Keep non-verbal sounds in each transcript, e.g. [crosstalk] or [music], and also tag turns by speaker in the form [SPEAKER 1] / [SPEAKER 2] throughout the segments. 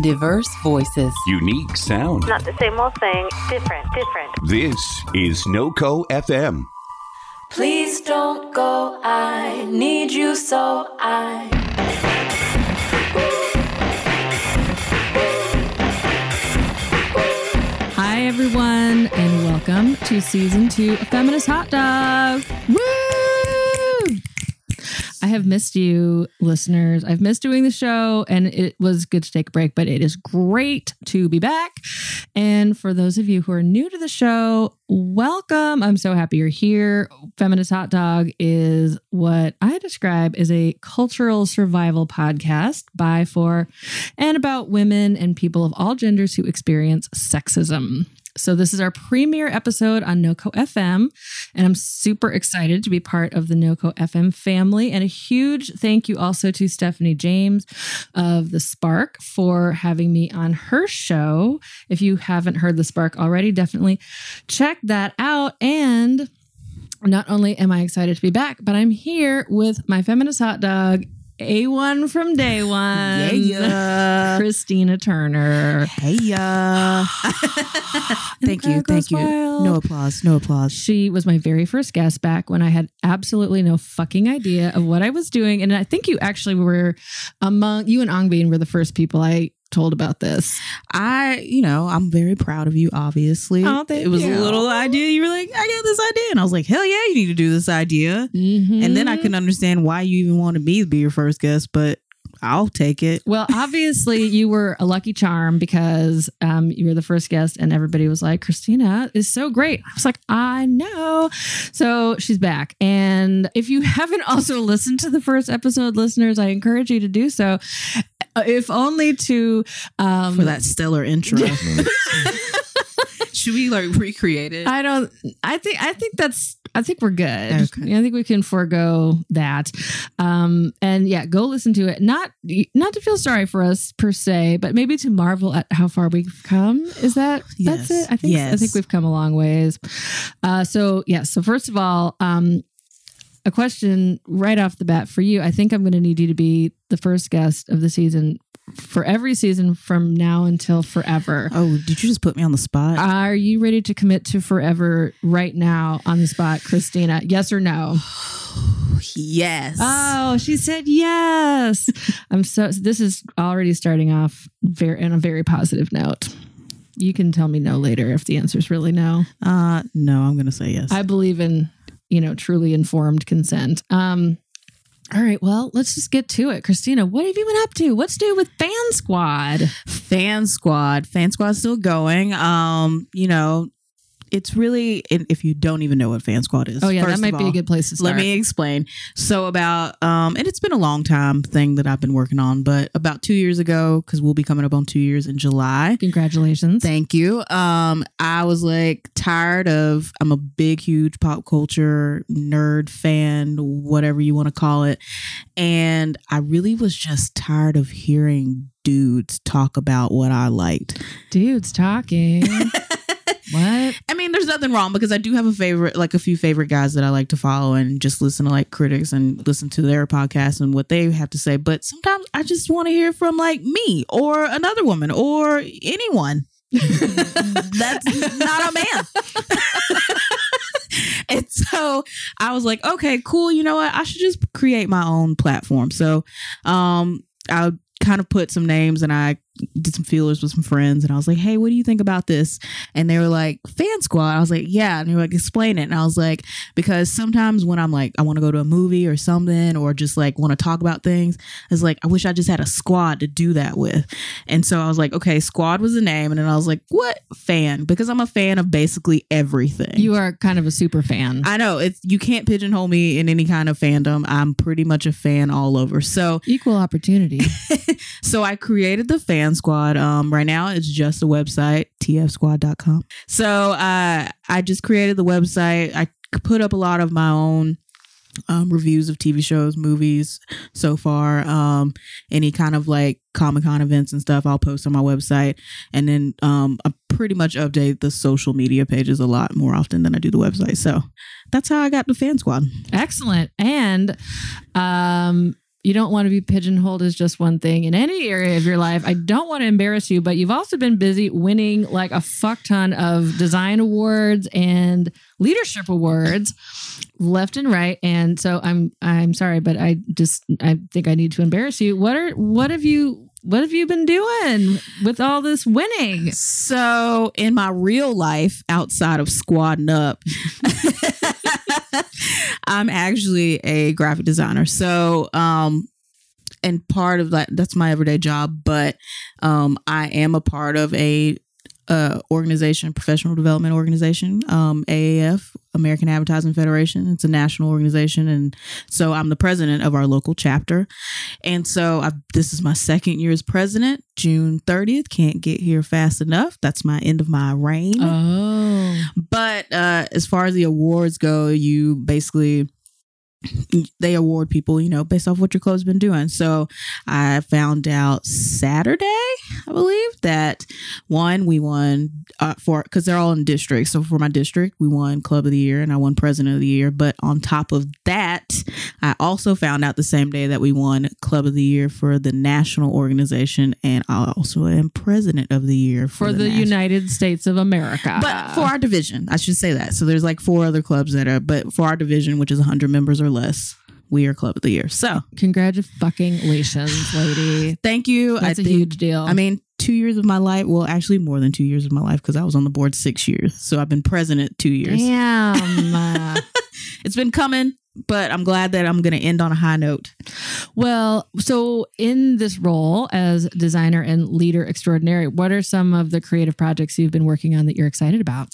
[SPEAKER 1] Diverse voices.
[SPEAKER 2] Unique sound.
[SPEAKER 3] Not the same old thing, different, different.
[SPEAKER 2] This is NoCo FM.
[SPEAKER 4] Please don't go, I need you so I.
[SPEAKER 5] Hi, everyone, and welcome to season two of Feminist Hot Dog. Woo! Have missed you, listeners. I've missed doing the show, and it was good to take a break, but it is great to be back. And for those of you who are new to the show, welcome. I'm so happy you're here. Feminist Hot Dog is what I describe as a cultural survival podcast by, for, and about women and people of all genders who experience sexism. So, this is our premiere episode on NoCo FM, and I'm super excited to be part of the NoCo FM family. And a huge thank you also to Stephanie James of The Spark for having me on her show. If you haven't heard The Spark already, definitely check that out. And not only am I excited to be back, but I'm here with my feminist hot dog. A1 from day [laughs] one.
[SPEAKER 6] Yeah.
[SPEAKER 5] Christina Turner.
[SPEAKER 6] Hey, yeah. [sighs] thank you. Thank you.
[SPEAKER 5] wild.
[SPEAKER 6] No applause. No applause.
[SPEAKER 5] She was my very first guest back when I had absolutely no fucking idea of what I was doing. And I think you actually were among you and Angbeen were the first people I told about this.
[SPEAKER 6] I, you know, I'm very proud of you, obviously.
[SPEAKER 5] Oh, thank
[SPEAKER 6] it was
[SPEAKER 5] you.
[SPEAKER 6] a little idea. You were like, I got this idea. And I was like, hell yeah, you need to do this idea. And then I can understand why you even wanted me to be your first guest, but I'll take it.
[SPEAKER 5] Well, obviously, you were a lucky charm because um, you were the first guest, and everybody was like, Christina is so great. I was like, I know. So she's back. And if you [laughs] haven't also listened to the first episode, listeners, I encourage you to do so, if only to. Um,
[SPEAKER 6] For that stellar intro. [laughs] Should we like recreate it?
[SPEAKER 5] I don't. I think. I think that's. I think we're good.
[SPEAKER 6] Okay.
[SPEAKER 5] I think we can forego that. Um, and yeah, go listen to it. Not not to feel sorry for us per se, but maybe to marvel at how far we've come. Is that that's it? I think.
[SPEAKER 6] yes.
[SPEAKER 5] I think we've come a long ways. Uh, so yeah. So first of all, um, a question right off the bat for you. I think I'm going to need you to be the first guest of the season for every season from now until forever.
[SPEAKER 6] oh, did you just put me on the spot?
[SPEAKER 5] Are you ready to commit to forever right now on the spot, Christina? Yes or no? [sighs]
[SPEAKER 6] yes.
[SPEAKER 5] Oh, she said yes. [laughs] I'm so. This is already starting off very on a very positive note. You can tell me no later if the answer is really no.
[SPEAKER 6] uh, no, I'm going to say yes.
[SPEAKER 5] I believe in you know truly informed consent. Um. All right, well, let's just get to it. Christina, what have you been up to? What's new with Fan Squad?
[SPEAKER 6] Fan Squad. Fan Squad's still going. Um, you know, it's really if you don't even know what Fan Squad is.
[SPEAKER 5] Oh yeah, that might
[SPEAKER 6] of
[SPEAKER 5] be a good place to start.
[SPEAKER 6] Let me explain. So about um and it's been a long time thing that I've been working on, but about 2 years ago cuz we'll be coming up on 2 years in July.
[SPEAKER 5] Congratulations.
[SPEAKER 6] Thank you. Um, I was like tired of. I'm a big, huge pop culture nerd fan, whatever you want to call it, and I really was just tired of hearing dudes talk about what I liked.
[SPEAKER 5] Dudes talking. [laughs] what?
[SPEAKER 6] I mean, there's nothing wrong because I do have a favorite, like a few favorite guys that I like to follow and just listen to like critics and listen to their podcasts and what they have to say. But sometimes I just want to hear from like me or another woman or anyone. [laughs] That's not a man. [laughs] and so I was like, okay, cool. You know what? I should just create my own platform. So um, I kind of put some names and I did some feelers with some friends and I was like, hey, what do you think about this? And they were like, fan squad. I was like, yeah. And they were like, explain it. And I was like, because sometimes when I'm like, I want to go to a movie or something or just like want to talk about things, it's like, I wish I just had a squad to do that with. And so I was like, okay, squad was the name. And then I was like, what fan? Because I'm a fan of basically everything.
[SPEAKER 5] You are kind of a super fan.
[SPEAKER 6] I know it's you can't pigeonhole me in any kind of fandom. I'm pretty much a fan all over. So
[SPEAKER 5] Equal opportunity. [laughs]
[SPEAKER 6] so I created the fan squad. Um, right now it's just a website, tfsquad.com. So uh, I just created the website. I put up a lot of my own um, reviews of TV shows, movies so far. Um, any kind of like Comic Con events and stuff, I'll post on my website. And then um, I pretty much update the social media pages a lot more often than I do the website. So that's how I got the fan squad.
[SPEAKER 5] Excellent. And um you don't want to be pigeonholed as just one thing in any area of your life. I don't want to embarrass you, but you've also been busy winning like a fuck ton of design awards and leadership awards left and right. And so I'm I'm sorry, but I just I think I need to embarrass you. What are what have you what have you been doing with all this winning?
[SPEAKER 6] So, in my real life, outside of squadding up, [laughs] [laughs] I'm actually a graphic designer. So, um, and part of that, that's my everyday job, but um, I am a part of a uh, organization, professional development organization, um, AAF, American Advertising Federation. It's a national organization, and so I'm the president of our local chapter. And so I've, this is my second year as president. June 30th, can't get here fast enough. That's my end of my reign.
[SPEAKER 5] Oh.
[SPEAKER 6] But uh, as far as the awards go, you basically they award people, you know, based off what your club's been doing. So I found out Saturday, I believe, that one we won uh, for because they're all in districts. So for my district, we won Club of the Year and I won President of the Year. But on top of that, I also found out the same day that we won Club of the Year for the national organization, and I also am President of the Year for,
[SPEAKER 5] For the,
[SPEAKER 6] national-
[SPEAKER 5] United States of America.
[SPEAKER 6] but for our division, I should say that. So there's like four other clubs that are, but for our division, which is 100 members or less, we are Club of the Year. So
[SPEAKER 5] congratulations, lady.
[SPEAKER 6] thank you.
[SPEAKER 5] That's a
[SPEAKER 6] a
[SPEAKER 5] huge deal.
[SPEAKER 6] I mean, two years of my life. Well, actually, more than two years of my life because I was on the board six years. So I've been president two years.
[SPEAKER 5] Damn. [laughs]
[SPEAKER 6] It's been coming, but I'm glad that I'm going to end on a high note.
[SPEAKER 5] well, so in this role as designer and leader extraordinary, what are some of the creative projects you've been working on that you're excited about?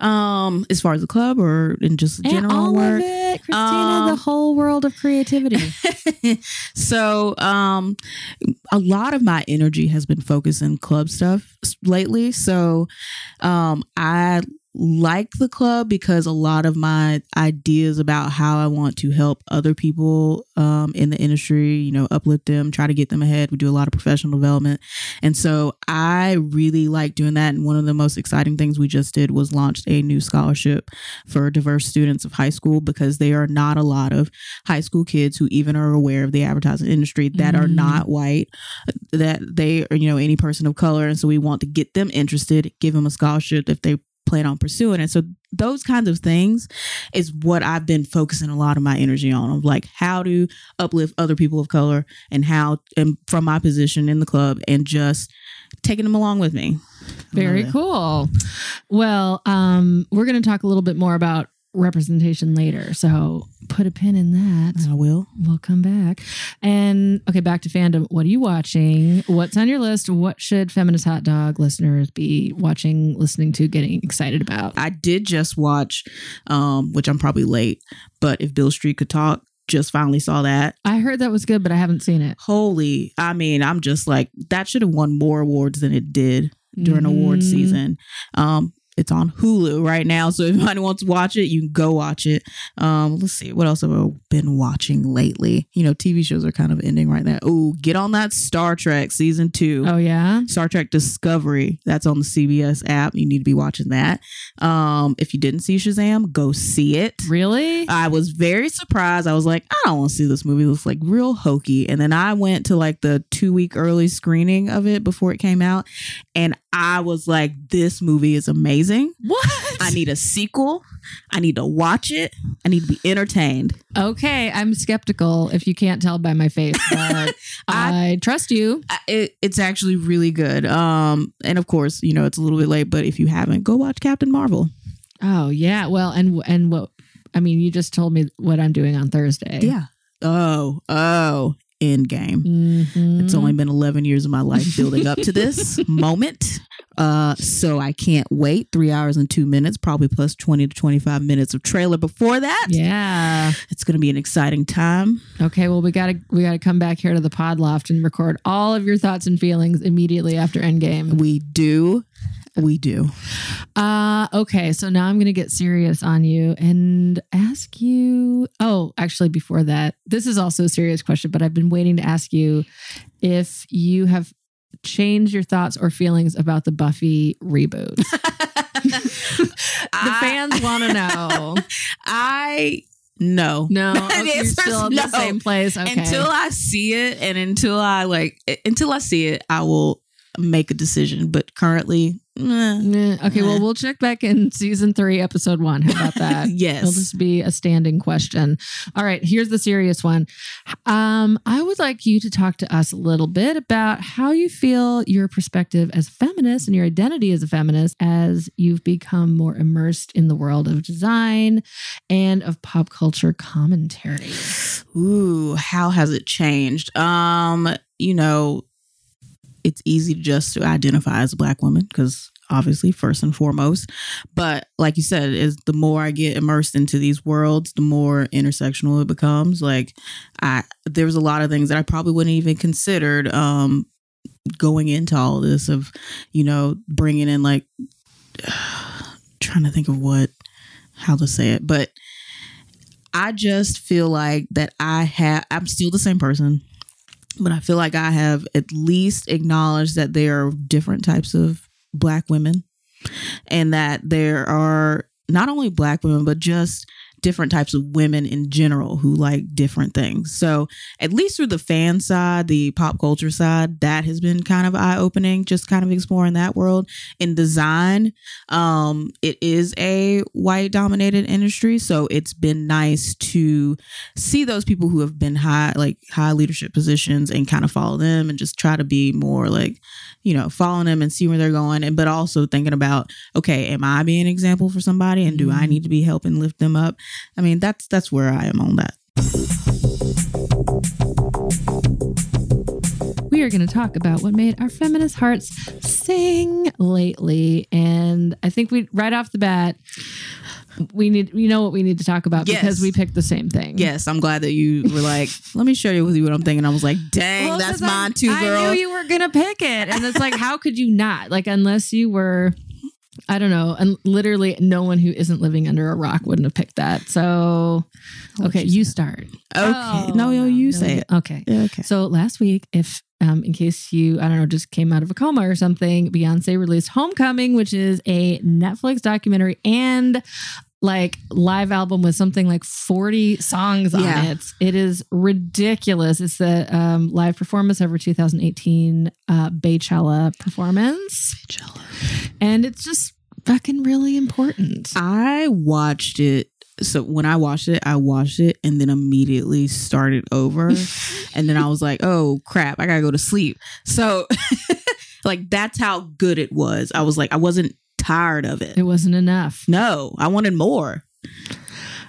[SPEAKER 6] Um, as far as the club or in just
[SPEAKER 5] And
[SPEAKER 6] general
[SPEAKER 5] all
[SPEAKER 6] work.
[SPEAKER 5] of it, Christina,
[SPEAKER 6] Um,
[SPEAKER 5] the whole world of creativity. [laughs]
[SPEAKER 6] so um a lot of my energy has been focused in club stuff lately so um i like the club because a lot of my ideas about how I want to help other people um, in the industry, you know, uplift them, try to get them ahead. We do a lot of professional development. And so I really like doing that. And one of the most exciting things we just did was launched a new scholarship for diverse students of high school because there are not a lot of high school kids who even are aware of the advertising industry that are
[SPEAKER 5] Mm.
[SPEAKER 6] not white, that they are, you know, any person of color. And so we want to get them interested, give them a scholarship if they plan on pursuing it. So those kinds of things is what I've been focusing a lot of my energy on of like how to uplift other people of color and how and from my position in the club and just taking them along with me.
[SPEAKER 5] Very cool. Well, um, we're going to talk a little bit more about representation later. So put a pin in that.
[SPEAKER 6] I will.
[SPEAKER 5] We'll come back. And okay, back to fandom. What are you watching? What's on your list? What should Feminist Hot Dog listeners be watching, listening to, getting excited about?
[SPEAKER 6] I did just watch, um, which I'm probably late, but if Beale Street could talk, just finally saw that.
[SPEAKER 5] I heard that was good, but I haven't seen it.
[SPEAKER 6] Holy, I mean, I'm just like that should have won more awards than it did during award
[SPEAKER 5] Mhm.
[SPEAKER 6] season. Um, it's on Hulu right now, so if anybody wants to watch it, you can go watch it. Um, let's see what else have I been watching lately. You know, TV shows are kind of ending right now. Oh, get on that Star Trek season two.
[SPEAKER 5] Oh yeah.
[SPEAKER 6] Star Trek Discovery. That's on the CBS app. You need to be watching that. Um, if you didn't see Shazam, go see it.
[SPEAKER 5] Really?
[SPEAKER 6] I was very surprised. I was like, I don't want to see this movie. It looks like real hokey. And then I went to like the two week early screening of it before it came out. And I was like, this movie is amazing.
[SPEAKER 5] what?
[SPEAKER 6] I need a sequel. I need to watch it. I need to be entertained.
[SPEAKER 5] okay, I'm skeptical if you can't tell by my face, [laughs] but I, trust you.
[SPEAKER 6] It, it's actually really good. Um, and of course, you know, it's a little bit late, but if you haven't, go watch Captain Marvel.
[SPEAKER 5] Oh yeah. Well, and and what? I mean, you just told me what I'm doing on Thursday.
[SPEAKER 6] Yeah. Oh, oh, end game.
[SPEAKER 5] Mhm.
[SPEAKER 6] It's only been 11 years of my life building up to this [laughs] moment. Uh, so I can't wait. Three hours and two minutes, probably plus 20 to 25 minutes of trailer before that.
[SPEAKER 5] Yeah.
[SPEAKER 6] It's going to be an exciting time.
[SPEAKER 5] Okay. Well, we gotta we gotta come back here to the pod loft and record all of your thoughts and feelings immediately after Endgame.
[SPEAKER 6] We do. We do.
[SPEAKER 5] Uh okay. So now I'm gonna get serious on you and ask you. Oh, actually, before that, this is also a serious question, but I've been waiting to ask you if you have changed your thoughts or feelings about the Buffy reboot. [laughs] the
[SPEAKER 6] I-
[SPEAKER 5] fans want to know. [laughs]
[SPEAKER 6] I no.
[SPEAKER 5] No, [laughs] okay, you're still in
[SPEAKER 6] no.
[SPEAKER 5] the same place. Okay.
[SPEAKER 6] Until I see it and until I like until I see it, I will make a decision. But currently.
[SPEAKER 5] Nah, okay, well, we'll check back in season three, episode one. How about that? [laughs]
[SPEAKER 6] Yes.
[SPEAKER 5] It'll just be a standing question. All right, here's the serious one. Um, I would like you to talk to us a little bit about how you feel your perspective as a feminist and your identity as a feminist as you've become more immersed in the world of design and of pop culture commentary.
[SPEAKER 6] Ooh, how has it changed? Um, you know, it's easy just to identify as a black woman because obviously first and foremost. But like you said, is the more I get immersed into these worlds, the more intersectional it becomes. Like I there was a lot of things that I probably wouldn't even considered um going into all this of, you know, bringing in like [sighs] trying to think of what how to say it, but I just feel like that I have, I'm still the same person, but I feel like I have at least acknowledged that there are different types of Black women and that there are not only Black women, but just different types of women in general who like different things. So, at least through the fan side, the pop culture side, that has been kind of eye opening, just kind of exploring that world. In design, um, it is a white dominated industry. So, it's been nice to see those people who have been high, like high leadership positions and kind of follow them and just try to be more like, you know, following them and see where they're going. And, but also thinking about, okay, am I being an example for somebody and do I need to be helping lift them up? I mean, that's that's where I am on that.
[SPEAKER 5] we are going to talk about what made our feminist hearts sing lately. And I think we, right off the bat, we need, you know what we need to talk about
[SPEAKER 6] Yes.
[SPEAKER 5] because we picked the same thing.
[SPEAKER 6] Yes, I'm glad that you were like, let me with you what I'm thinking. I was like, dang,
[SPEAKER 5] Well,
[SPEAKER 6] that's
[SPEAKER 5] 'cause I-
[SPEAKER 6] mine too, girl.
[SPEAKER 5] I knew you were going to pick it. And it's like, how could you not? Like, unless you were. I don't know. And literally, no one who isn't living under a rock wouldn't have picked that. So, okay, you start.
[SPEAKER 6] okay.
[SPEAKER 5] Oh,
[SPEAKER 6] no, no, you say
[SPEAKER 5] you-
[SPEAKER 6] it.
[SPEAKER 5] Okay.
[SPEAKER 6] Yeah, okay.
[SPEAKER 5] So last week, if um, in case you, I don't know, just came out of a coma or something, Beyonce released Homecoming, which is a Netflix documentary and like live album with something like 40 songs on
[SPEAKER 6] Yeah.
[SPEAKER 5] it. It is ridiculous. It's the um, live performance of her 2018 uh, Beychella performance. And it's just fucking really important.
[SPEAKER 6] I watched it. So when I watched it, I watched it and then immediately started over. [laughs] and then I was like, oh crap, I gotta go to sleep. So, [laughs] like, that's how good it was. I was like, I wasn't tired of it.
[SPEAKER 5] It wasn't enough.
[SPEAKER 6] No, I wanted more.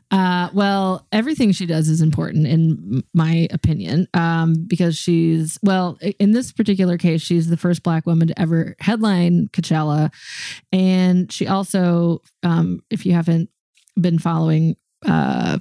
[SPEAKER 5] Uh, well, everything she does is important in my opinion, um, because she's well, in this particular case, she's the first Black woman to ever headline Coachella, and she also, um, if you haven't been following uh,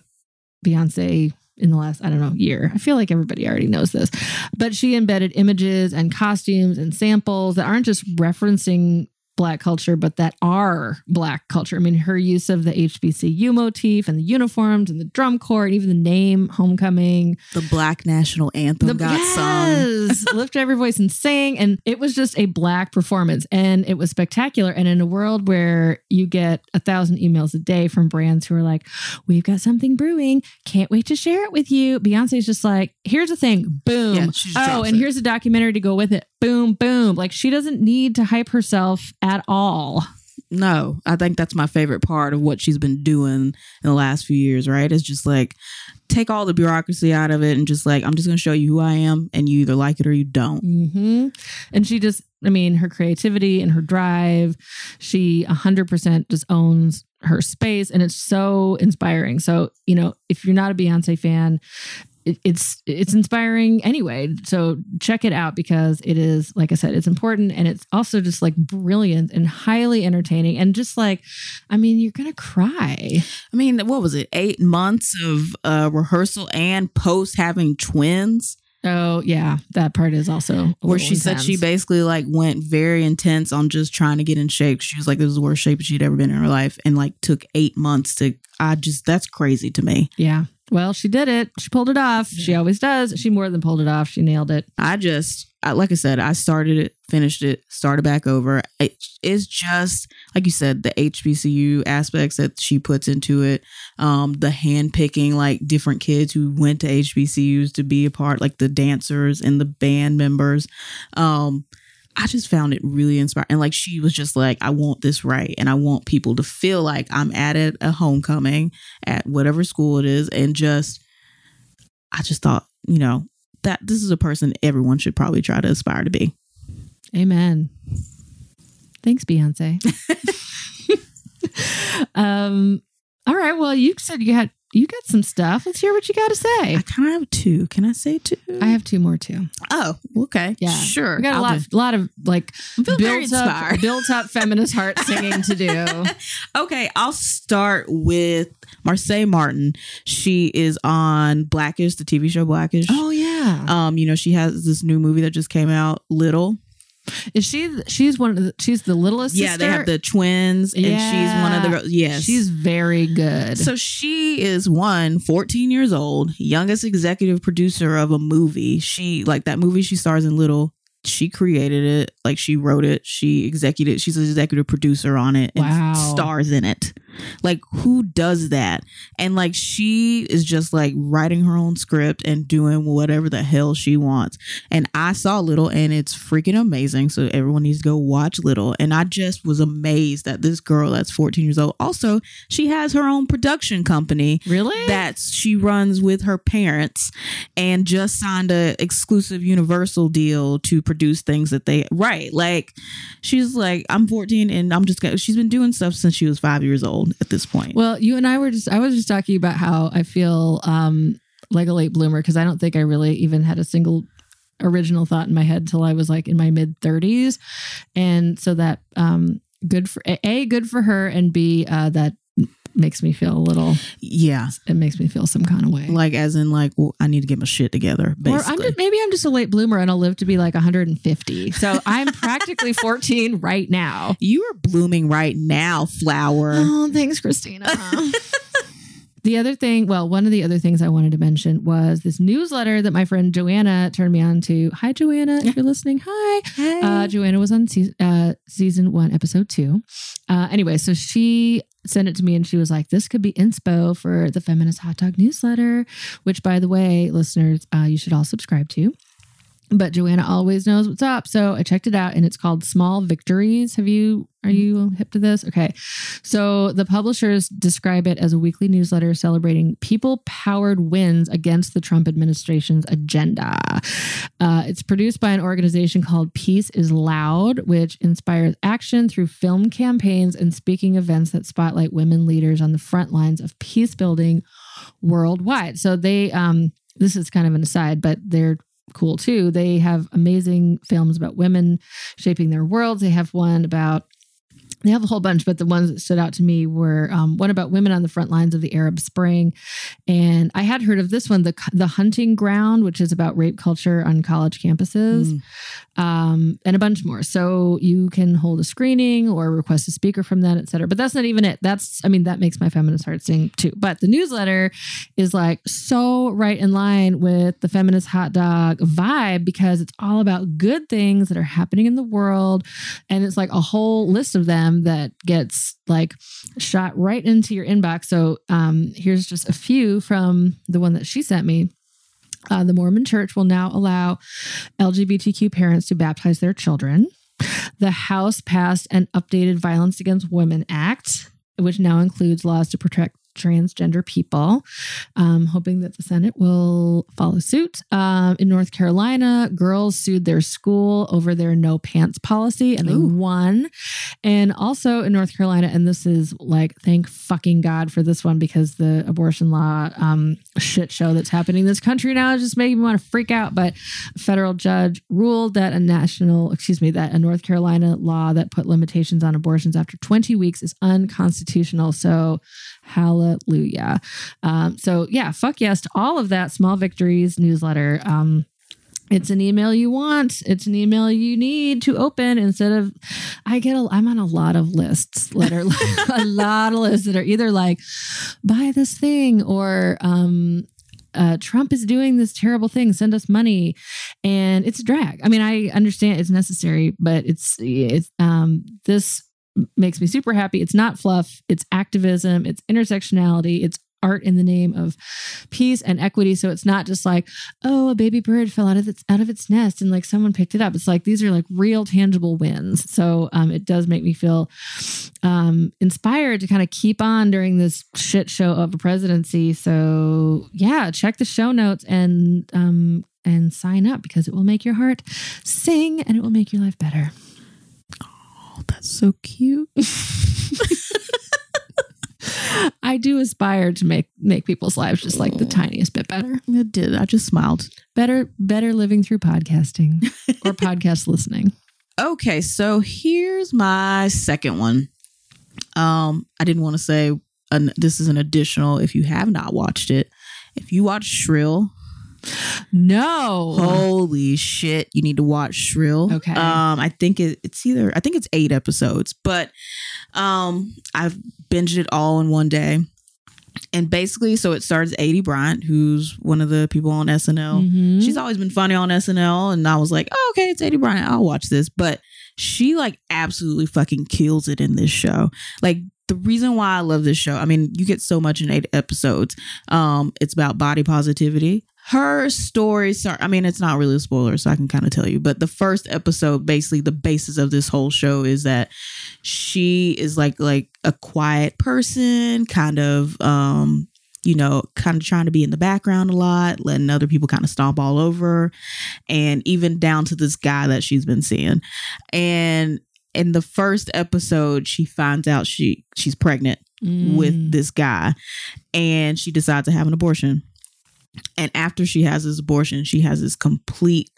[SPEAKER 5] Beyonce in the last I don't know year, I feel like everybody already knows this, but she embedded images and costumes and samples that aren't just referencing black culture, but that are black culture. I mean, her use of the HBCU motif and the uniforms and the drum corps and even the name Homecoming.
[SPEAKER 6] The Black National Anthem got sung.
[SPEAKER 5] yes, [laughs] lift every voice and sing. And it was just a black performance and it was spectacular. And in a world where you get a thousand emails a day from brands who are like, we've got something brewing, can't wait to share it with you. Beyonce's just like, here's the thing, boom.
[SPEAKER 6] Yeah,
[SPEAKER 5] oh, and
[SPEAKER 6] it.
[SPEAKER 5] here's a documentary to go with it, boom, boom. Like she doesn't need to hype herself at all.
[SPEAKER 6] No, I think that's my favorite part of what she's been doing in the last few years, right? It's just like take all the bureaucracy out of it and just like, I'm just going to show you who I am and you either like it or you don't.
[SPEAKER 5] hmm And she just, I mean, her creativity and her drive, she 100% just owns her space and it's so inspiring. So, you know, if you're not a Beyonce fan, it, it's it's inspiring anyway. So check it out because it is, like I said, it's important and it's also just like brilliant and highly entertaining and just like, I mean, you're gonna cry.
[SPEAKER 6] I mean, what was it? Eight months of uh, rehearsal and post having twins,
[SPEAKER 5] Oh yeah, that part is also
[SPEAKER 6] where she said she basically like went very intense on just trying to get in shape. She was like, this is the worst shape she'd ever been in her life, and like took eight months to. I just that's crazy to me.
[SPEAKER 5] Yeah. Well, she did it. She pulled it off. She always does. She more than pulled it off. She nailed it.
[SPEAKER 6] I just I, like I said, I started it, finished it, started back over. It, it's just like you said, the HBCU aspects that she puts into it, um, the hand picking like different kids who went to HBCUs to be a part, like the dancers and the band members. Um, I just found it really inspiring. And like she was just like, I want this right. And I want people to feel like I'm at it, a homecoming at whatever school it is. And just, I just thought, you know, that this is a person everyone should probably try to aspire to be.
[SPEAKER 5] Amen. Thanks, Beyonce. [laughs] [laughs] um, all right. Well, you said you had you got some stuff. Let's hear what you got to say.
[SPEAKER 6] I kind of have two. Can I say two?
[SPEAKER 5] I have two more too.
[SPEAKER 6] Oh, okay.
[SPEAKER 5] Yeah,
[SPEAKER 6] Sure.
[SPEAKER 5] We got a
[SPEAKER 6] I'll
[SPEAKER 5] lot,
[SPEAKER 6] do-
[SPEAKER 5] lot of like built up, built up feminist heart singing to do. [laughs]
[SPEAKER 6] Okay, I'll start with Marsai Martin. She is on Blackish, the TV show Blackish.
[SPEAKER 5] Oh yeah,
[SPEAKER 6] Um, you know, she has this new movie that just came out, Little.
[SPEAKER 5] Is she? She's one of the. She's the littlest.
[SPEAKER 6] Yeah, they have the twins, and she's one of the girls. Yes.
[SPEAKER 5] She's very good.
[SPEAKER 6] so she is one 14 years old, youngest executive producer of a movie. She like that movie she stars in Little. She created it, like she wrote it, she executed. She's an executive producer on it, and
[SPEAKER 5] Wow.
[SPEAKER 6] stars in it. Like who does that? And like she is just like writing her own script and doing whatever the hell she wants. And I saw Little, and it's freaking amazing. So everyone needs to go watch Little. And I just was amazed that this girl that's 14 years old. Also, she has her own production company
[SPEAKER 5] really?
[SPEAKER 6] that she runs with her parents and just signed a exclusive universal deal to produce things that they right like she's like i'm 14 and i'm just gonna she's been doing stuff since she was five years old at this point
[SPEAKER 5] Well, you and I were just I was just talking about how I feel um like a late bloomer because I don't think I really even had a single original thought in my head till I was like in my mid 30s. And so that um good for A, A, good for her and B uh that makes me feel a little
[SPEAKER 6] yeah
[SPEAKER 5] it makes me feel some kind of way.
[SPEAKER 6] like as in like well, i need to get my shit together
[SPEAKER 5] or I'm just, maybe I'm just a late bloomer and I'll live to be like 150. So I'm practically [laughs] 14 right now.
[SPEAKER 6] you are blooming right now flower
[SPEAKER 5] Oh, thanks, Christina. [laughs] the other thing, well, one of the other things I wanted to mention was this newsletter that my friend Joanna turned me on to. Hi, Joanna, if you're listening. Hi.
[SPEAKER 6] Hey.
[SPEAKER 5] Uh, Joanna was on season, uh, season one, episode two. Uh, anyway, so she sent it to me and she was like, this could be inspo for the Feminist Hot Dog newsletter, which, by the way, listeners, uh, you should all subscribe to. But Joanna always knows what's up. So I checked it out and it's called Small Victories. Have you, are you hip to this? Okay. So the publishers describe it as a weekly newsletter celebrating people powered wins against the Trump administration's agenda. Uh, it's produced by an organization called Peace is Loud, which inspires action through film campaigns and speaking events that spotlight women leaders on the front lines of peace building worldwide. So they, um, this is kind of an aside, but they're cool too. They have amazing films about women shaping their worlds. They have one about they have a whole bunch, but the ones that stood out to me were um, one about women on the front lines of the Arab Spring, and I had heard of this one, the the Hunting Ground, which is about rape culture on college campuses, um, and a bunch more. So you can hold a screening or request a speaker from that, et cetera. But that's not even it. That's I mean that makes my feminist heart sing too. But the newsletter is like so right in line with the feminist hot dog vibe because it's all about good things that are happening in the world, and it's like a whole list of them that gets like shot right into your inbox. So um, here's just a few from the one that she sent me. Uh, the Mormon Church will now allow LGBTQ parents to baptize their children. The House passed an updated Violence Against Women Act, which now includes laws to protect transgender people. Um, hoping that the Senate will follow suit. Um, in North Carolina, girls sued their school over their no pants policy and they
[SPEAKER 6] Ooh.
[SPEAKER 5] won. And also in North Carolina, and this is like, thank fucking God for this one because the abortion law um, shit show that's happening in this country now is just making me want to freak out. But a federal judge ruled that a national, excuse me, that a North Carolina law that put limitations on abortions after 20 weeks is unconstitutional. So, hallelujah. Um, so, yeah, fuck yes to all of that. Small Victories newsletter. Um, it's an email you want. It's an email you need to open instead of. I get. A, I'm on a lot of lists that are [laughs] [laughs] a lot of lists that are either like, buy this thing or um, uh, Trump is doing this terrible thing. Send us money, and it's a drag. I mean, I understand it's necessary, but it's it's um this makes me super happy. It's not fluff. It's activism. It's intersectionality. It's art in the name of peace and equity. So it's not just like, oh, a baby bird fell out of its out of its nest and like someone picked it up. It's like these are like real tangible wins. So um, it does make me feel um, inspired to kind of keep on during this shit show of a presidency. So yeah, check the show notes and um, and sign up because it will make your heart sing and it will make your life better.
[SPEAKER 6] Oh, that's so cute. [laughs]
[SPEAKER 5] I do aspire to make make people's lives just like the tiniest bit better.
[SPEAKER 6] It did. I just smiled.
[SPEAKER 5] Better better living through podcasting or [laughs] podcast listening.
[SPEAKER 6] Okay, so here's my second one. Um, I didn't want to say an, this is an additional. If you have not watched it, if you watch Shrill,
[SPEAKER 5] No.
[SPEAKER 6] holy shit, you need to watch Shrill.
[SPEAKER 5] Okay.
[SPEAKER 6] Um, I think it, it's either I think it's eight episodes, but um, I've binged it all in one day. And basically, so it starts Aidy Bryant, who's one of the people on SNL.
[SPEAKER 5] Mhm.
[SPEAKER 6] She's always been funny on SNL, and I was like, oh, okay, it's Aidy Bryant. I'll watch this. But she like absolutely fucking kills it in this show. Like the reason why I love this show, I mean, you get so much in eight episodes. Um, it's about body positivity. Her story, sorry, I mean, it's not really a spoiler, so I can kind of tell you. But the first episode, basically, the basis of this whole show is that she is like like a quiet person, kind of um, you know, kind of trying to be in the background a lot, letting other people kind of stomp all over, her, and even down to this guy that she's been seeing. And in the first episode, she finds out she she's pregnant
[SPEAKER 5] Mm.
[SPEAKER 6] with this guy, and she decides to have an abortion. And after she has this abortion, she has this complete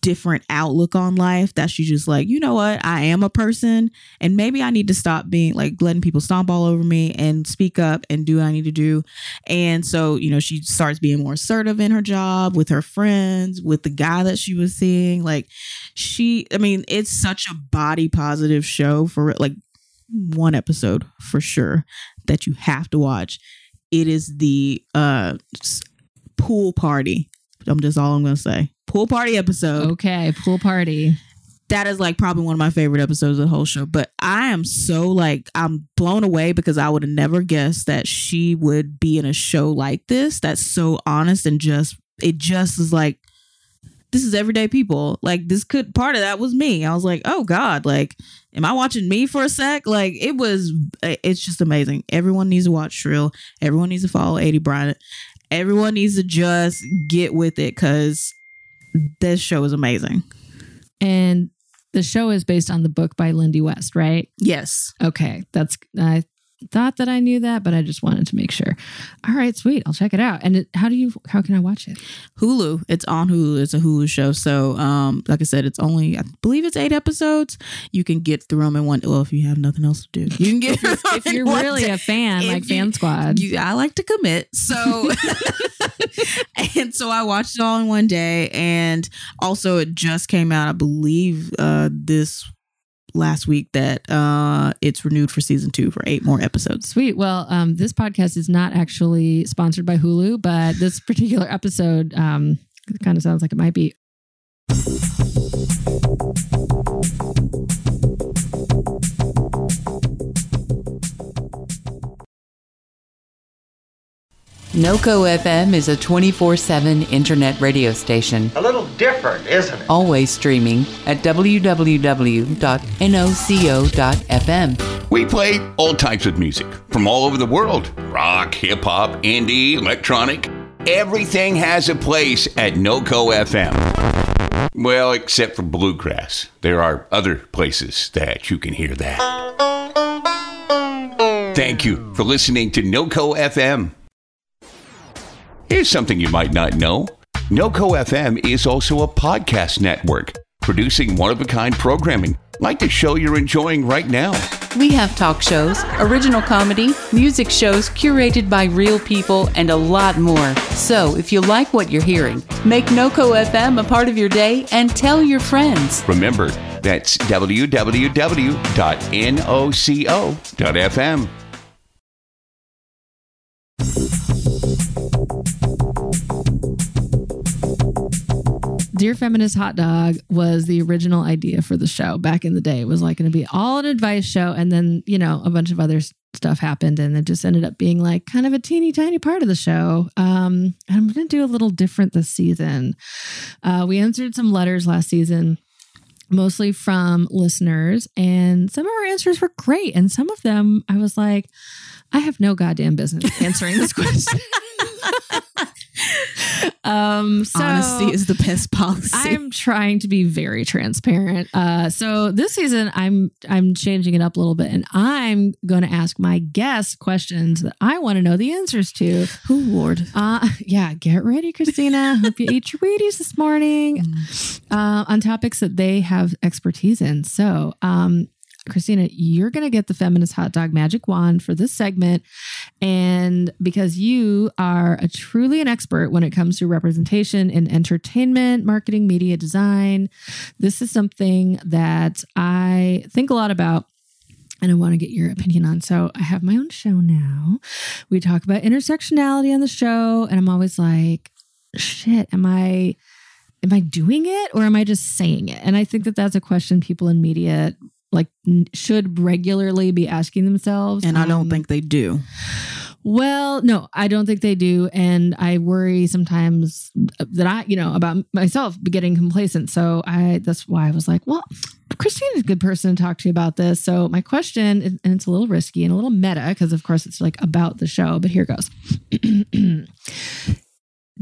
[SPEAKER 6] different outlook on life that she's just like, you know what, I am a person and maybe I need to stop being like letting people stomp all over me and speak up and do what I need to do. And so, you know, she starts being more assertive in her job with her friends, with the guy that she was seeing. Like she, I mean, it's such a body positive show for like one episode for sure that you have to watch. It is the uh pool party. I'm just all I'm gonna say. Pool party episode.
[SPEAKER 5] Okay, pool party.
[SPEAKER 6] That is like probably one of my favorite episodes of the whole show. But I am so like I'm blown away because I would have never guessed that she would be in a show like this. That's so honest and just it just is like this is everyday people. Like this could part of that was me. I was like, oh God, like, am I watching me for a sec? Like it was eh, it's just amazing. Everyone needs to watch Shrill. Everyone needs to follow Aidy Bryant. Everyone needs to just get with it because this show is amazing.
[SPEAKER 5] And the show is based on the book by Lindy West, right?
[SPEAKER 6] Yes.
[SPEAKER 5] Okay, that's I thought that I knew that, but I just wanted to make sure. All right, sweet. I'll check it out. And it, how do you? How can I watch it?
[SPEAKER 6] Hulu. It's on Hulu. It's a Hulu show. So, um, like I said, it's only I believe it's eight episodes. You can get through them in one. Well, if you have nothing else to do, you can get. [laughs]
[SPEAKER 5] If you're [laughs] really a fan, like
[SPEAKER 6] you-
[SPEAKER 5] Fan Squad,
[SPEAKER 6] You, I like to commit. So, [laughs] and so I watched it all in one day. And also, it just came out, I believe, uh, this last week that uh, it's renewed for season two for eight more episodes.
[SPEAKER 5] Sweet. Well, um, this podcast is not actually sponsored by Hulu, but this [laughs] particular episode um, kind of sounds like it might be.
[SPEAKER 1] NOCO FM is a 24 7 internet radio station,
[SPEAKER 7] A little different, isn't it?
[SPEAKER 1] always streaming at www.noco.fm.
[SPEAKER 2] We play all types of music from all over the world rock, hip hop, indie, electronic. Everything has a place at NoCo FM. Well, except for bluegrass. There are other places that you can hear that. Thank you for listening to NoCo FM. Here's something you might not know NoCo FM is also a podcast network, producing one of a kind programming like the show you're enjoying right now.
[SPEAKER 1] We have talk shows, original comedy, music shows curated by real people, and a lot more. So, if you like what you're hearing, make NOCO FM a part of your day and tell your friends.
[SPEAKER 2] Remember, that's www.noco.fm.
[SPEAKER 5] Dear Feminist Hot Dog was the original idea for the show back in the day. It was like going to be all an advice show. And then, you know, a bunch of other stuff happened and it just ended up being like kind of a teeny tiny part of the show. Um, and I'm going to do a little different this season. Uh, we answered some letters last season. Mostly from listeners, and some of our answers were great. And some of them, I was like, I have no goddamn business answering this [laughs] question. Um, so
[SPEAKER 6] Honesty is the best policy.
[SPEAKER 5] I'm trying to be very transparent. Uh, so this season, I'm I'm changing it up a little bit, and I'm going to ask my guests questions that I want to know the answers to.
[SPEAKER 6] Who Lord?
[SPEAKER 5] Uh, yeah, get ready, Christina. Hope you ate your Wheaties this morning [laughs] uh, on topics that they have expertise in. So, um, Christina, you're going to get the feminist hot dog magic wand for this segment. And because you are a truly an expert when it comes to representation in entertainment, marketing, media design, this is something that I think a lot about and I want to get your opinion on. So I have my own show now. We talk about intersectionality on the show, and I'm always like, shit, am I am I doing it or am I just saying it? And I think that that's a question people in media like should regularly be asking themselves.
[SPEAKER 6] And I don't
[SPEAKER 5] Um,
[SPEAKER 6] think they do.
[SPEAKER 5] well, no, I don't think they do. And I worry sometimes that I, you know, about myself getting complacent. So I, that's why I was like, well, Christina's a good person to talk to about this. So my question, and it's a little risky and a little meta because, of course, it's like about the show, but here goes. [clears throat]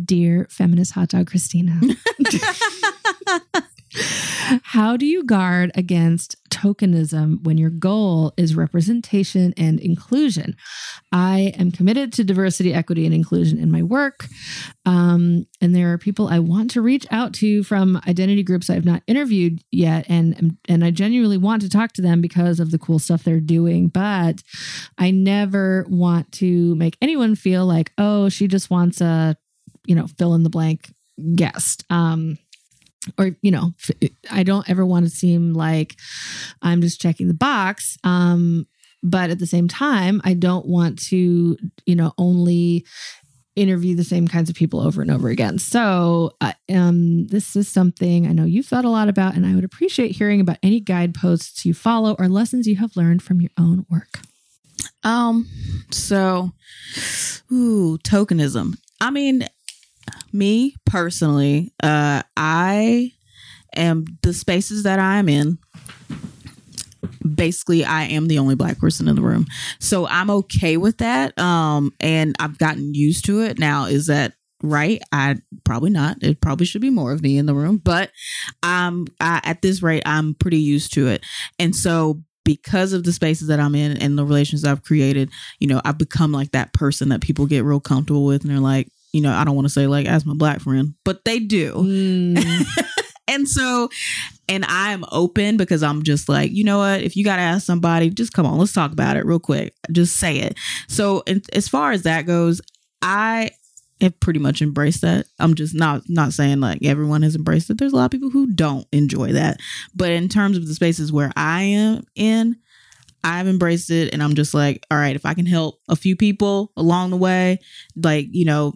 [SPEAKER 5] Dear feminist hot dog Christina, [laughs] [laughs] how do you guard against tokenism when your goal is representation and inclusion? I am committed to diversity, equity, and inclusion in my work. Um, and there are people I want to reach out to from identity groups I've not interviewed yet. And, and I genuinely want to talk to them because of the cool stuff they're doing. But I never want to make anyone feel like, oh, she just wants a, you know, fill in the blank guest. Um, or you know i don't ever want to seem like i'm just checking the box um but at the same time i don't want to you know only interview the same kinds of people over and over again so uh, um this is something i know you've thought a lot about and i would appreciate hearing about any guideposts you follow or lessons you have learned from your own work
[SPEAKER 6] Um, so, ooh, tokenism. I mean, me personally, uh, I am the spaces that I'm in. Basically, I am the only black person in the room, so I'm okay with that. Um, and I've gotten used to it. Now, is that right? I probably not. It probably should be more of me in the room, but um, I, at this rate, I'm pretty used to it, and so because of the spaces that I'm in and the relations I've created, you know, I've become like that person that people get real comfortable with, and they're like, you know, I don't want to say like as my black friend, but they do.
[SPEAKER 5] Mm. [laughs]
[SPEAKER 6] And so, and I'm open because I'm just like, you know what? If you got to ask somebody, just come on, let's talk about it real quick. Just say it. So, and as far as that goes, I have pretty much embraced that. I'm just not not saying like everyone has embraced it. There's a lot of people who don't enjoy that. But in terms of the spaces where I am in, I've embraced it and I'm just like, all right, if I can help a few people along the way, like, you know,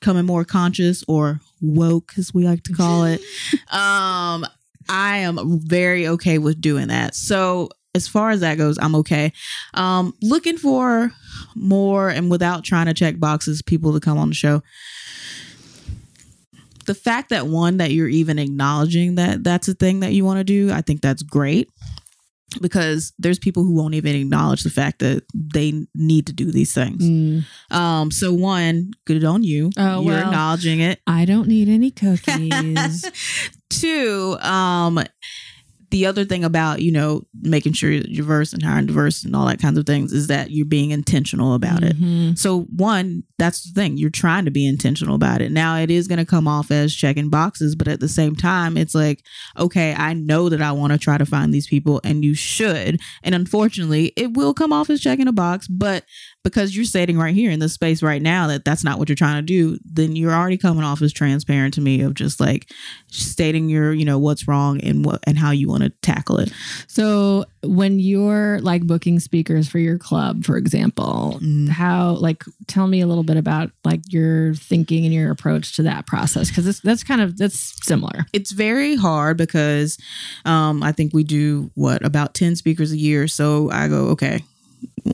[SPEAKER 6] coming more conscious or woke as we like to call it, [laughs] um, I am very okay with doing that. So as far as that goes, I'm okay. Um, looking for more and without trying to check boxes, people to come on the show. The fact that one that you're even acknowledging that that's a thing that you want to do, I think that's great because there's people who won't even acknowledge the fact that they need to do these things.
[SPEAKER 5] Mm.
[SPEAKER 6] Um, so one, good on you.
[SPEAKER 5] Oh,
[SPEAKER 6] You're
[SPEAKER 5] well.
[SPEAKER 6] acknowledging it.
[SPEAKER 5] i don't need any cookies [laughs]
[SPEAKER 6] Two, um, the other thing about you know making sure you're diverse and hiring diverse and all that kinds of things is that you're being intentional about it.
[SPEAKER 5] Mhm.
[SPEAKER 6] So one, that's the thing. You're trying to be intentional about it. Now it is going to come off as checking boxes, but at the same time, it's like, okay, I know that I want to try to find these people and you should. And unfortunately, it will come off as checking a box, but because you're stating right here in this space right now that that's not what you're trying to do, then you're already coming off as transparent to me of just like stating your, you know, what's wrong and what and how you want to tackle it.
[SPEAKER 5] So when you're like booking speakers for your club, for example,
[SPEAKER 6] Mhm.
[SPEAKER 5] how like tell me a little bit about like your thinking and your approach to that process because that's kind of that's similar.
[SPEAKER 6] It's very hard because um, I think we do what about 10 speakers a year. So I go, okay,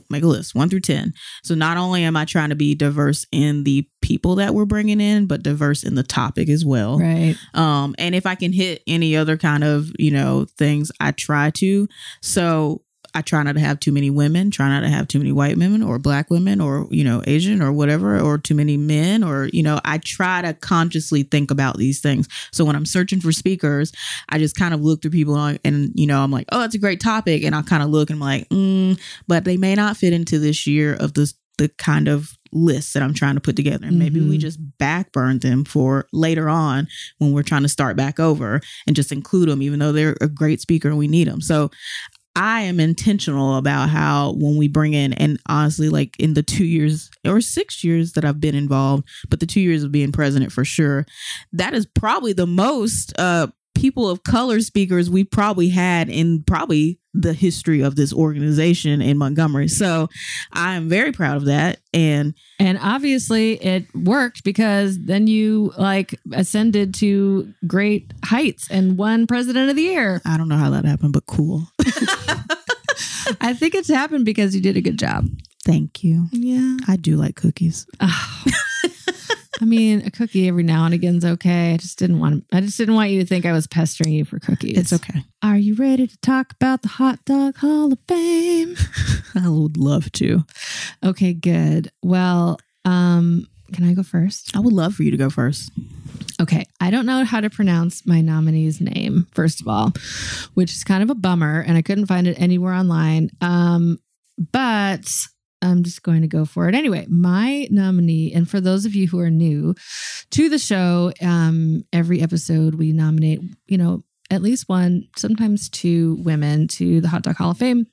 [SPEAKER 6] make a list one through 10. So not only am I trying to be diverse in the people that we're bringing in, but diverse in the topic as well.
[SPEAKER 5] Right.
[SPEAKER 6] Um, and if I can hit any other kind of, you know, things, I try to. So I try not to have too many women, try not to have too many white women or black women or, you know, Asian or whatever, or too many men, or, you know, I try to consciously think about these things. So when I'm searching for speakers, I just kind of look through people and, and, you know, I'm like, oh, that's a great topic. And I'll kind of look and I'm like, mm, but they may not fit into this year of this, the kind of list that I'm trying to put together. And maybe we
[SPEAKER 5] Mhm.
[SPEAKER 6] just backburn them for later on when we're trying to start back over and just include them, even though they're a great speaker and we need them. So I am intentional about how when we bring in, and honestly, like in the two years or six years that I've been involved, but the two years of being president for sure, that is probably the most uh, people of color speakers we probably had in probably the history of this organization in Montgomery. So I am very proud of that. And
[SPEAKER 5] And obviously it worked because then you like ascended to great heights and won president of the year.
[SPEAKER 6] I don't know how that happened, but cool. [laughs]
[SPEAKER 5] I think it's happened because you did a good job.
[SPEAKER 6] Thank you.
[SPEAKER 5] Yeah.
[SPEAKER 6] I do like cookies.
[SPEAKER 5] Oh. [laughs] I mean, a cookie every now and again's okay. I just didn't want I just didn't want you to think I was pestering you for cookies.
[SPEAKER 6] It's okay.
[SPEAKER 5] Are you ready to talk about the Hot Dog Hall of Fame? [laughs]
[SPEAKER 6] I would love to.
[SPEAKER 5] Okay, good. Well, um, can I go first?
[SPEAKER 6] I would love for you to go first.
[SPEAKER 5] Okay, I don't know how to pronounce my nominee's name, first of all, which is kind of a bummer, and I couldn't find it anywhere online. Um, but I'm just going to go for it anyway. My nominee, and for those of you who are new to the show, um, every episode we nominate, you know, at least one, sometimes two women to the Hot Dog Hall of Fame.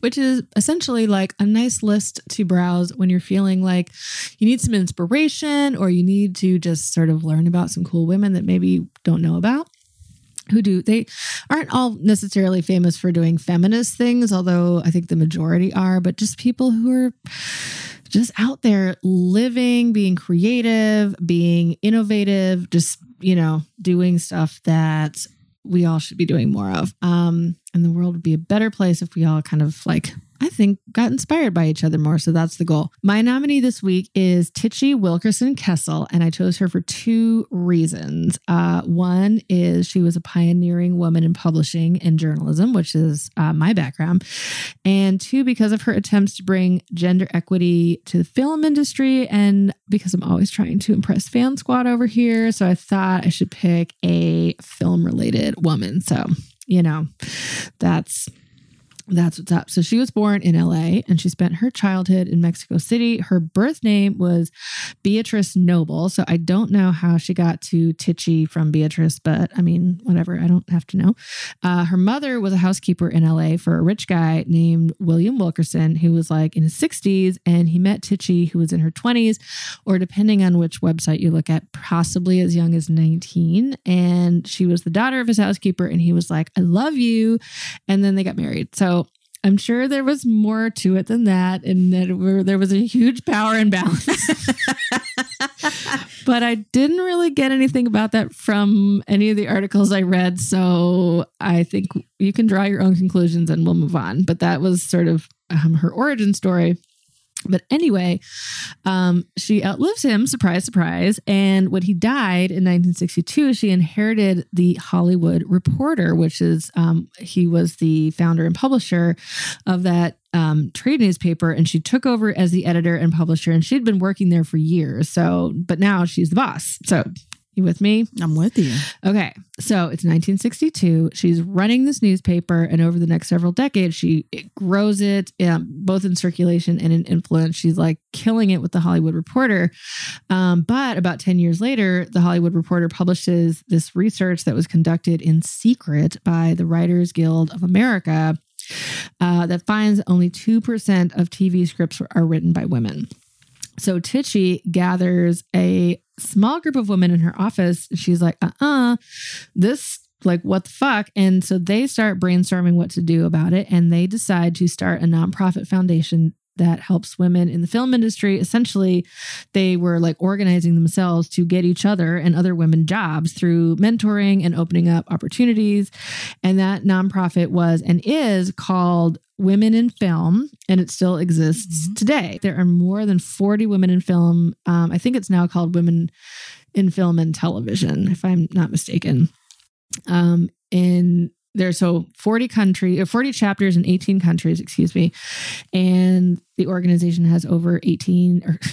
[SPEAKER 5] Which is essentially like a nice list to browse when you're feeling like you need some inspiration or you need to just sort of learn about some cool women that maybe you don't know about who do they aren't all necessarily famous for doing feminist things although i think the majority are but just people who are just out there living being creative being innovative just you know doing stuff that we all should be doing more of. Um and the world would be a better place if we all kind of like I think got inspired by each other more. So that's the goal. My nominee this week is Tichi Wilkerson Kassel, and I chose her for two reasons. Uh, one is she was a pioneering woman in publishing and journalism, which is uh, my background. And two, because of her attempts to bring gender equity to the film industry, and because I'm always trying to impress Fan Squad over here. So I thought I should pick a film related woman. So, you know, that's that's what's up. So she was born in LA and she spent her childhood in Mexico City. Her birth name was Beatrice Noble. So I don't know how she got to Tichi from Beatrice, but I mean, whatever. I don't have to know. Uh, her mother was a housekeeper in LA for a rich guy named William Wilkerson, who was like in his 60s. And he met Tichi, who was in her 20s, or depending on which website you look at, possibly as young as 19. And she was the daughter of his housekeeper. And he was like, I love you. And then they got married. So I'm sure there was more to it than that, and that were, there was a huge power imbalance. [laughs] but I didn't really get anything about that from any of the articles I read. So I think you can draw your own conclusions and we'll move on. But that was sort of um, her origin story. But anyway, um, she outlives him, surprise, surprise. And when he died in 1962, she inherited the Hollywood Reporter, which is, um, he was the founder and publisher of that um, trade newspaper. And she took over as the editor and publisher. And she'd been working there for years. So, but now she's the boss. So, you with me?
[SPEAKER 6] I'm with you.
[SPEAKER 5] Okay, so it's 1962. She's running this newspaper, and over the next several decades, she grows it um, both in circulation and in influence. She's like killing it with the Hollywood Reporter. Um, but about 10 years later, the Hollywood Reporter publishes this research that was conducted in secret by the Writers Guild of America. uh, that finds only 2% of TV scripts are written by women. So Tichi gathers a small group of women in her office. And she's like, uh uh this, like, what the fuck? And so they start brainstorming what to do about it. And they decide to start a nonprofit foundation that helps women in the film industry. Essentially, they were like organizing themselves to get each other and other women jobs through mentoring and opening up opportunities. And that nonprofit was and is called Women in Film, and it still exists today. There are more than 40 women in film. Um, I think it's now called Women in Film and Television, if I'm not mistaken. Um, in there's so 40 country or 40 chapters in 18 countries, excuse me. And the organization has over 18 or [laughs]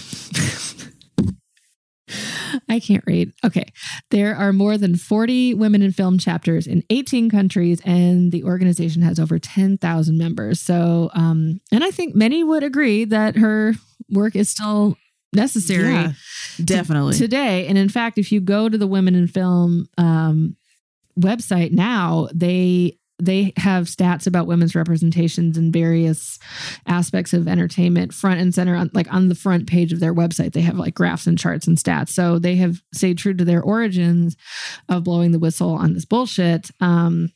[SPEAKER 5] I can't read. Okay. There are more than 40 women in film chapters in 18 countries, and the organization has over 10,000 members. So, um, and I think many would agree that her work is still necessary
[SPEAKER 6] Yeah, definitely.
[SPEAKER 5] today. And in fact, if you go to the Women in Film um, website now, they they have stats about women's representations in various aspects of entertainment front and center on like on the front page of their website they have like graphs and charts and stats. So they have stayed true to their origins of blowing the whistle on this bullshit. Um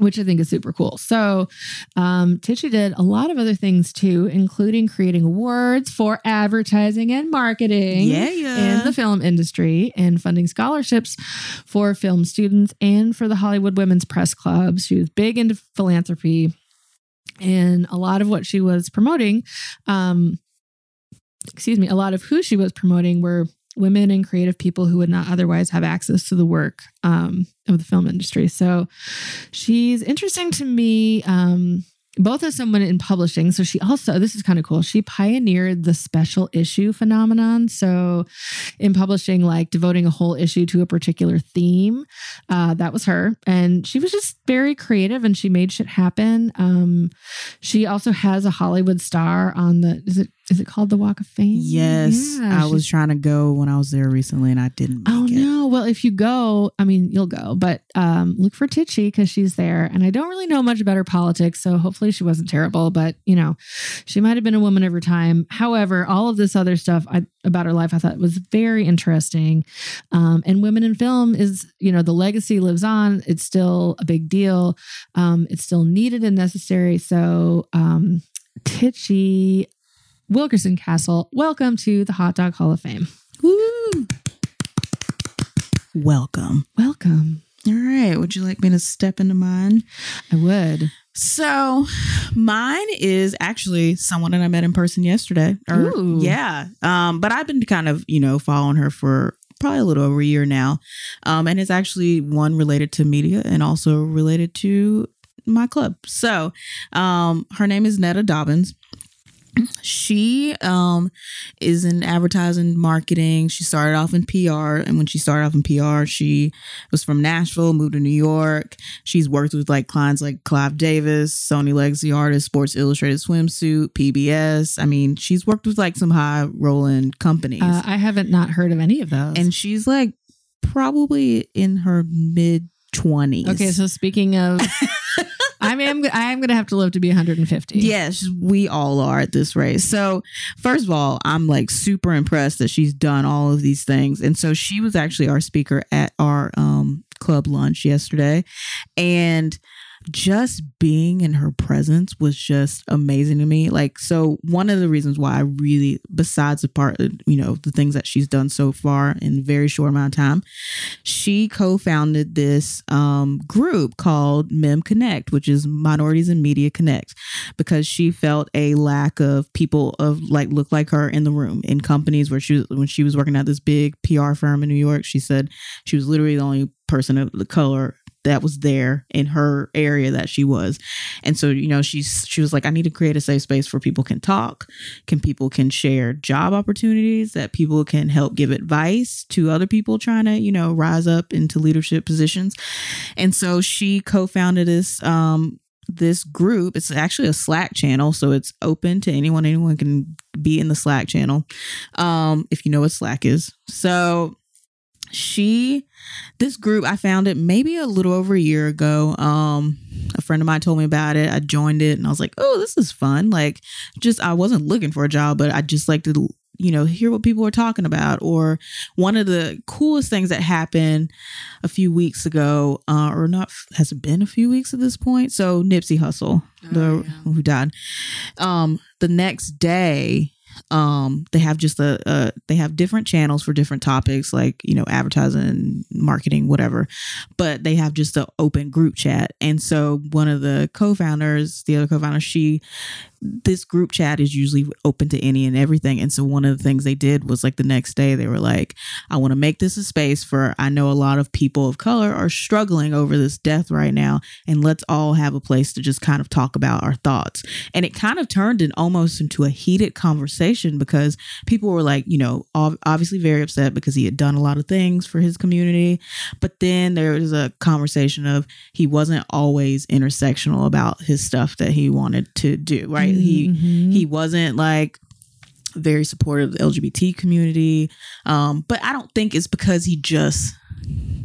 [SPEAKER 5] which I think is super cool. So, um, Tichi did a lot of other things too, including creating awards for advertising and marketing
[SPEAKER 6] Yeah, yeah.
[SPEAKER 5] in the film industry and funding scholarships for film students and for the Hollywood Women's Press Club. She was big into philanthropy. And a lot of what she was promoting, um, excuse me, a lot of who she was promoting were women and creative people who would not otherwise have access to the work um, of the film industry. So she's interesting to me. Um, both as someone in publishing. So she also, this is kind of cool. She pioneered the special issue phenomenon. So in publishing, like devoting a whole issue to a particular theme, uh, that was her. And she was just very creative and she made shit happen. Um, she also has a Hollywood star on the, is it, is it called the Walk of Fame?
[SPEAKER 6] yes,
[SPEAKER 5] Yeah,
[SPEAKER 6] I was trying to go when I was there recently, and I didn't. Make
[SPEAKER 5] Oh
[SPEAKER 6] it.
[SPEAKER 5] no! Well, if you go, I mean, you'll go, but um, look for Tichi because she's there. And I don't really know much about her politics, so hopefully she wasn't terrible. But you know, she might have been a woman of her time. However, all of this other stuff I, about her life, I thought was very interesting. Um, and women in film is, you know, the legacy lives on. It's still a big deal. Um, it's still needed and necessary. So, um, Tichi Wilkerson Kassel, welcome to the Hot Dog Hall of Fame.
[SPEAKER 6] Woo! Welcome.
[SPEAKER 5] Welcome.
[SPEAKER 6] All right. Would you like me to step into mine?
[SPEAKER 5] I would.
[SPEAKER 6] So, mine is actually someone that I met in person yesterday. Or,
[SPEAKER 5] Ooh.
[SPEAKER 6] yeah. Um, but I've been kind of, you know, following her for probably a little over a year now. Um, and it's actually one related to media and also related to my club. So, um, her name is Netta Dobbins. She um is in advertising marketing. She started off in PR and when she started off in PR, she was from Nashville, moved to New York. She's worked with like clients like Clive Davis, Sony Legacy artist Sports Illustrated Swimsuit, PBS. I mean, she's worked with like some high rolling companies.
[SPEAKER 5] Uh, I haven't not heard of any of those.
[SPEAKER 6] and she's like probably in her mid 20s.
[SPEAKER 5] okay, so speaking of, [laughs] I mean, I'm, I'm going to have to live to be 150.
[SPEAKER 6] Yes, we all are at this rate. So, first of all, I'm like super impressed that she's done all of these things. And so she was actually our speaker at our um club lunch yesterday. And just being in her presence was just amazing to me. Like, so one of the reasons why I really, besides the part, you know, the things that she's done so far in very short amount of time, she co-founded this um, group called MIM Connect, which is Minorities in Media Connect, because she felt a lack of people of like look like her in the room in companies where she was when she was working at this big PR firm in New York. She said she was literally the only person of the color that was there in her area that she was. And so you know she's she was like i need to create a safe space where people can talk can people can share job opportunities that people can help give advice to other people trying to you know rise up into leadership positions. And so she co-founded this um this group. It's actually a slack channel so it's open to anyone. Anyone can be in the slack channel um if you know what slack is. So she this group i found it maybe a little over a year ago. Um a friend of mine told me about it. I joined it and I was like, oh, this is fun. Like, just I wasn't looking for a job, but I just like to you know hear what people are talking about. Or one of the coolest things that happened a few weeks ago uh, or not has it been a few weeks at this point? So Nipsey Hussle the who died. Um the next day um they have just a, a they have different channels for different topics like you know advertising marketing whatever but they have just an open group chat. And so one of the co-founders the other co-founder she this group chat is usually open to any and everything. And so one of the things they did was like the next day they were like, I want to make this a space for I know a lot of people of color are struggling over this death right now. And let's all have a place to just kind of talk about our thoughts. And it kind of turned it almost into a heated conversation because people were like, you know, obviously very upset because he had done a lot of things for his community. But then there was a conversation of he wasn't always intersectional about his stuff that he wanted to do, right? He
[SPEAKER 5] Mhm.
[SPEAKER 6] he wasn't like very supportive of the LGBT community. Um, but I don't think it's because he just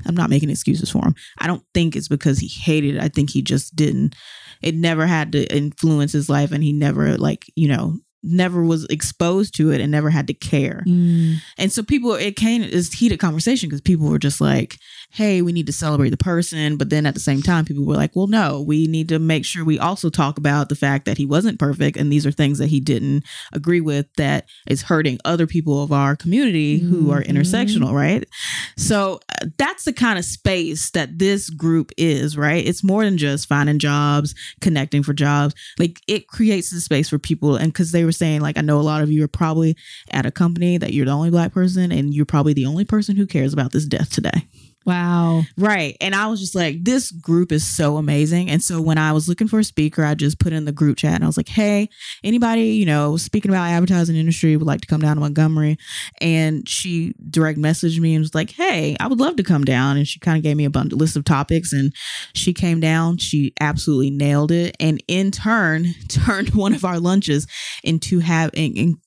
[SPEAKER 6] I'm not making excuses for him. I don't think it's because he hated it. I think he just didn't it never had to influence his life and he never like, you know, never was exposed to it and never had to care.
[SPEAKER 5] Mm.
[SPEAKER 6] And so people, it came as heated conversation because people were just like, hey, we need to celebrate the person. But then at the same time, people were like, well, no, we need to make sure we also talk about the fact that he wasn't perfect. And these are things that he didn't agree with that is hurting other people of our community who are
[SPEAKER 5] Mhm.
[SPEAKER 6] intersectional, right? So uh, that's the kind of space that this group is, right? It's more than just finding jobs, connecting for jobs. Like it creates a space for people. And because they were saying, like, I know a lot of you are probably at a company that you're the only black person and you're probably the only person who cares about this death today.
[SPEAKER 5] Wow.
[SPEAKER 6] Right. And I was just like, this group is so amazing. And so when I was looking for a speaker, I just put in the group chat and I was like, hey, anybody, you know, speaking about advertising industry would like to come down to Montgomery. And she direct messaged me and was like, hey, I would love to come down. And she kind of gave me a bunch list of topics and she came down. She absolutely nailed it. And in turn, [laughs] turned one of our lunches into having, in,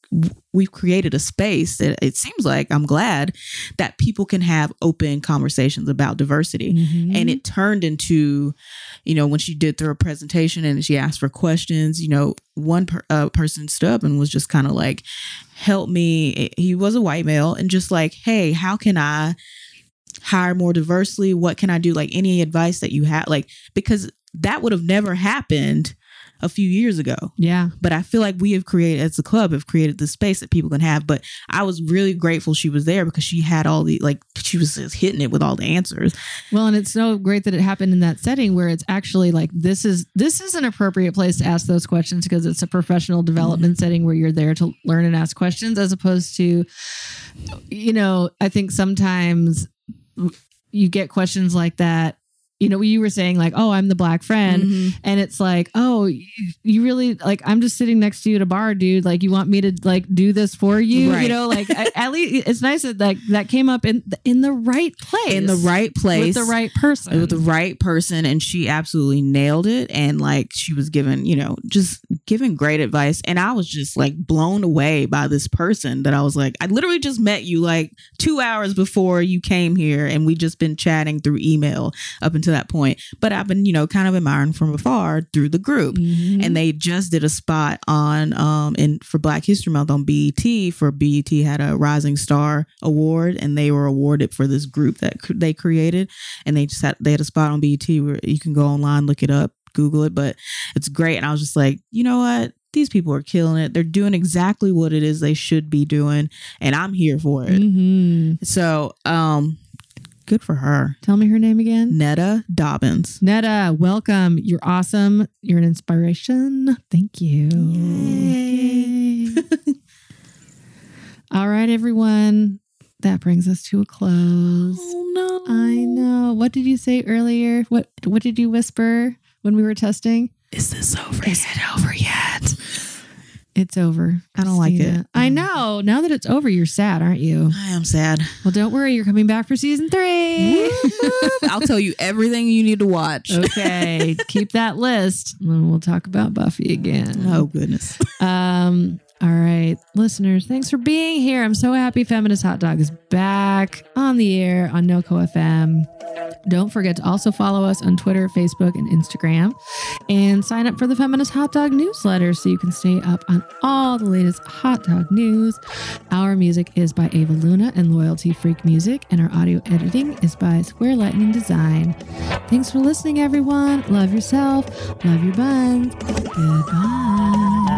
[SPEAKER 6] we've created a space that it seems like I'm glad that people can have open conversations about diversity.
[SPEAKER 5] Mhm.
[SPEAKER 6] And it turned into, you know, when she did through a presentation and she asked for questions, you know, one per, uh, person stood up and was just kind of like, help me. He was a white male and just like, hey, how can I hire more diversely? What can I do? Like any advice that you have, like, because that would have never happened a few years ago
[SPEAKER 5] yeah.
[SPEAKER 6] but I feel like we have created as a club have created the space that people can have. But I was really grateful she was there because she had all the like she was just hitting it with all the answers.
[SPEAKER 5] Well, and it's so great that it happened in that setting where it's actually like this is this is an appropriate place to ask those questions because it's a professional development mm-hmm. setting where you're there to learn and ask questions as opposed to you know, I think sometimes you get questions like that you know, you were saying like, "Oh, I'm the black friend,"
[SPEAKER 6] Mhm.
[SPEAKER 5] and it's like, "Oh, you, really like? I'm just sitting next to you at a bar, dude. Like, you want me to like do this for you? You know, like [laughs] at, at least it's nice that like that came up in in the right place,
[SPEAKER 6] in the right place
[SPEAKER 5] with the right person.
[SPEAKER 6] with the right person and she absolutely nailed it and like she was given you know just given great advice and i was just like blown away by this person that i was like i literally just met you like two hours before you came here and we just been chatting through email up until that point but i've been you know kind of admiring from afar through the group.
[SPEAKER 5] Mhm.
[SPEAKER 6] and they just did a spot on um in for Black History Month on BET for BET had a Rising Star Award and they were awarded for this group that cr- they created. And they just had they had a spot on BET where you can go online look it up Google it but it's great. And I was just like you know what? These people are killing it. They're doing exactly what it is they should be doing and I'm here for it.
[SPEAKER 5] Mhm.
[SPEAKER 6] so um good for her
[SPEAKER 5] Tell me her name again.
[SPEAKER 6] Netta Dobbins
[SPEAKER 5] Netta, welcome. You're awesome. You're an inspiration. Thank you.
[SPEAKER 6] Yay. [laughs]
[SPEAKER 5] All right, everyone. That brings us to a close.
[SPEAKER 6] oh no
[SPEAKER 5] I know. What did you say earlier? What What did you whisper when we were testing?
[SPEAKER 6] is this over is it over
[SPEAKER 5] It's over.
[SPEAKER 6] I don't like it.
[SPEAKER 5] I know. Now that it's over, you're sad, aren't you?
[SPEAKER 6] I am sad.
[SPEAKER 5] Well, don't worry. You're coming back for season three.
[SPEAKER 6] I'll tell you everything you need to watch.
[SPEAKER 5] okay. [laughs] Keep that list. And then we'll talk about Buffy again.
[SPEAKER 6] Oh goodness.
[SPEAKER 5] Um, All right, listeners, thanks for being here. I'm so happy Feminist Hot Dog is back on the air on NoCo FM. Don't forget to also follow us on Twitter, Facebook, and Instagram, and sign up for the Feminist Hot Dog newsletter so you can stay up on all the latest hot dog news. Our music is by Ava Luna and Loyalty Freak Music, and our audio editing is by Square Lightning Design. Thanks for listening, everyone. Love yourself, love your buns. Goodbye.